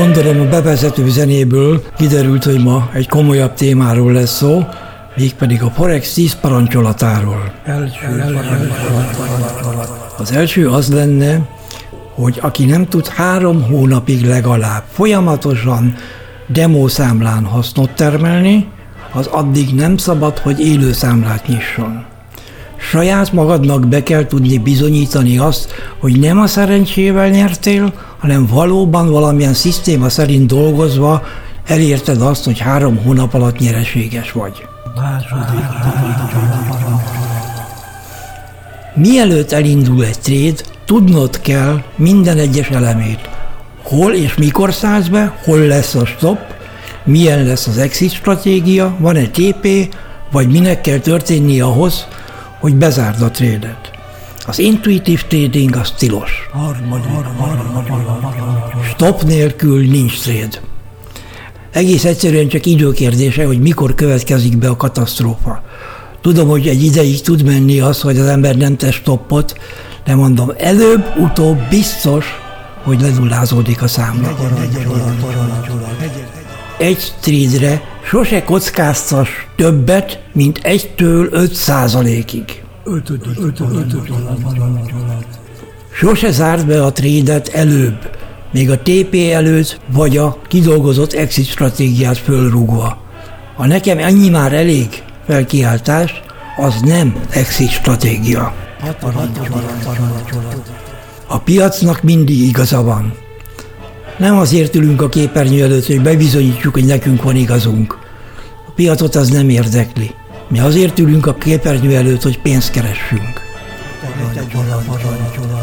Gondolom a bevezető zenéből kiderült, hogy ma egy komolyabb témáról lesz szó, mégpedig a Forex 10 parancsolatáról. Az első az lenne, hogy aki nem tud három hónapig legalább folyamatosan demószámlán hasznot termelni, az addig nem szabad, hogy élő számlát nyisson. Saját magadnak be kell tudni bizonyítani azt, hogy nem a szerencsével nyertél, hanem valóban valamilyen szisztéma szerint dolgozva elérted azt, hogy három hónap alatt nyereséges vagy. Mielőtt elindul egy trade, tudnod kell minden egyes elemét. Hol és mikor szállsz be, hol lesz a stop, milyen lesz az exit stratégia, van-e TP, vagy minek kell történni ahhoz, hogy bezárd a trédet. Az intuitív trading az tilos. Stop nélkül nincs trade. Egész egyszerűen csak időkérdése, hogy mikor következik be a katasztrófa. Tudom, hogy egy ideig tud menni az, hogy az ember nem tesz stoppot, de mondom, előbb-utóbb biztos, hogy ledullázódik a számla. Egy trade sose kockáztas többet, mint egytől 5 százalékig. Sose zárt be a trédet előbb, még a TP előtt, vagy a kidolgozott exit stratégiát fölrúgva. Ha nekem ennyi már elég felkiáltás, az nem exit stratégia. A piacnak mindig igaza van. Nem azért ülünk a képernyő előtt, hogy bebizonyítsuk, hogy nekünk van igazunk. A piacot az nem érdekli. Mi azért ülünk a képernyő előtt, hogy pénzt keressünk.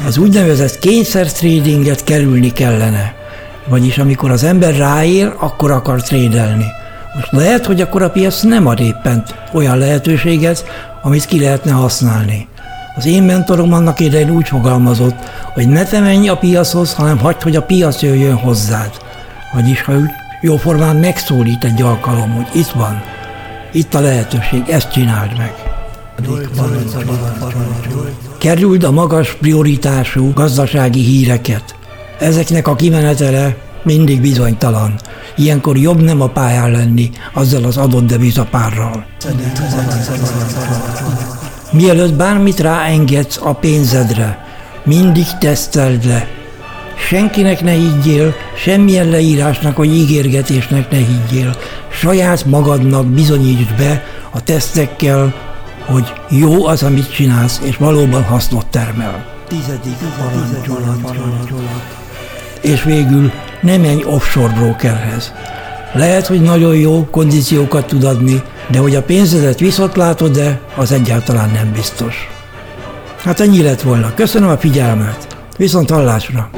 Az úgynevezett kényszer tradinget kerülni kellene. Vagyis amikor az ember ráér, akkor akar trédelni. Most lehet, hogy akkor a piac nem ad éppen olyan lehetőséget, amit ki lehetne használni. Az én mentorom annak idején úgy fogalmazott, hogy ne te menj a piachoz, hanem hagyd, hogy a piac jöjjön hozzád. Vagyis, ha úgy jóformán megszólít egy alkalom, hogy itt van, itt a lehetőség, ezt csináld meg. Kerüld a magas prioritású gazdasági híreket. Ezeknek a kimenetele mindig bizonytalan. Ilyenkor jobb nem a pályán lenni azzal az adott devizapárral. Mielőtt bármit ráengedsz a pénzedre, mindig teszteld le. Senkinek ne higgyél, semmilyen leírásnak vagy ígérgetésnek ne higgyél. Saját magadnak bizonyítsd be a tesztekkel, hogy jó az, amit csinálsz, és valóban hasznot termel. Tizedik És végül ne menj offshore brokerhez. Lehet, hogy nagyon jó kondíciókat tud adni, de hogy a pénzedet viszont látod-e, az egyáltalán nem biztos. Hát ennyi lett volna. Köszönöm a figyelmet. Viszont hallásra!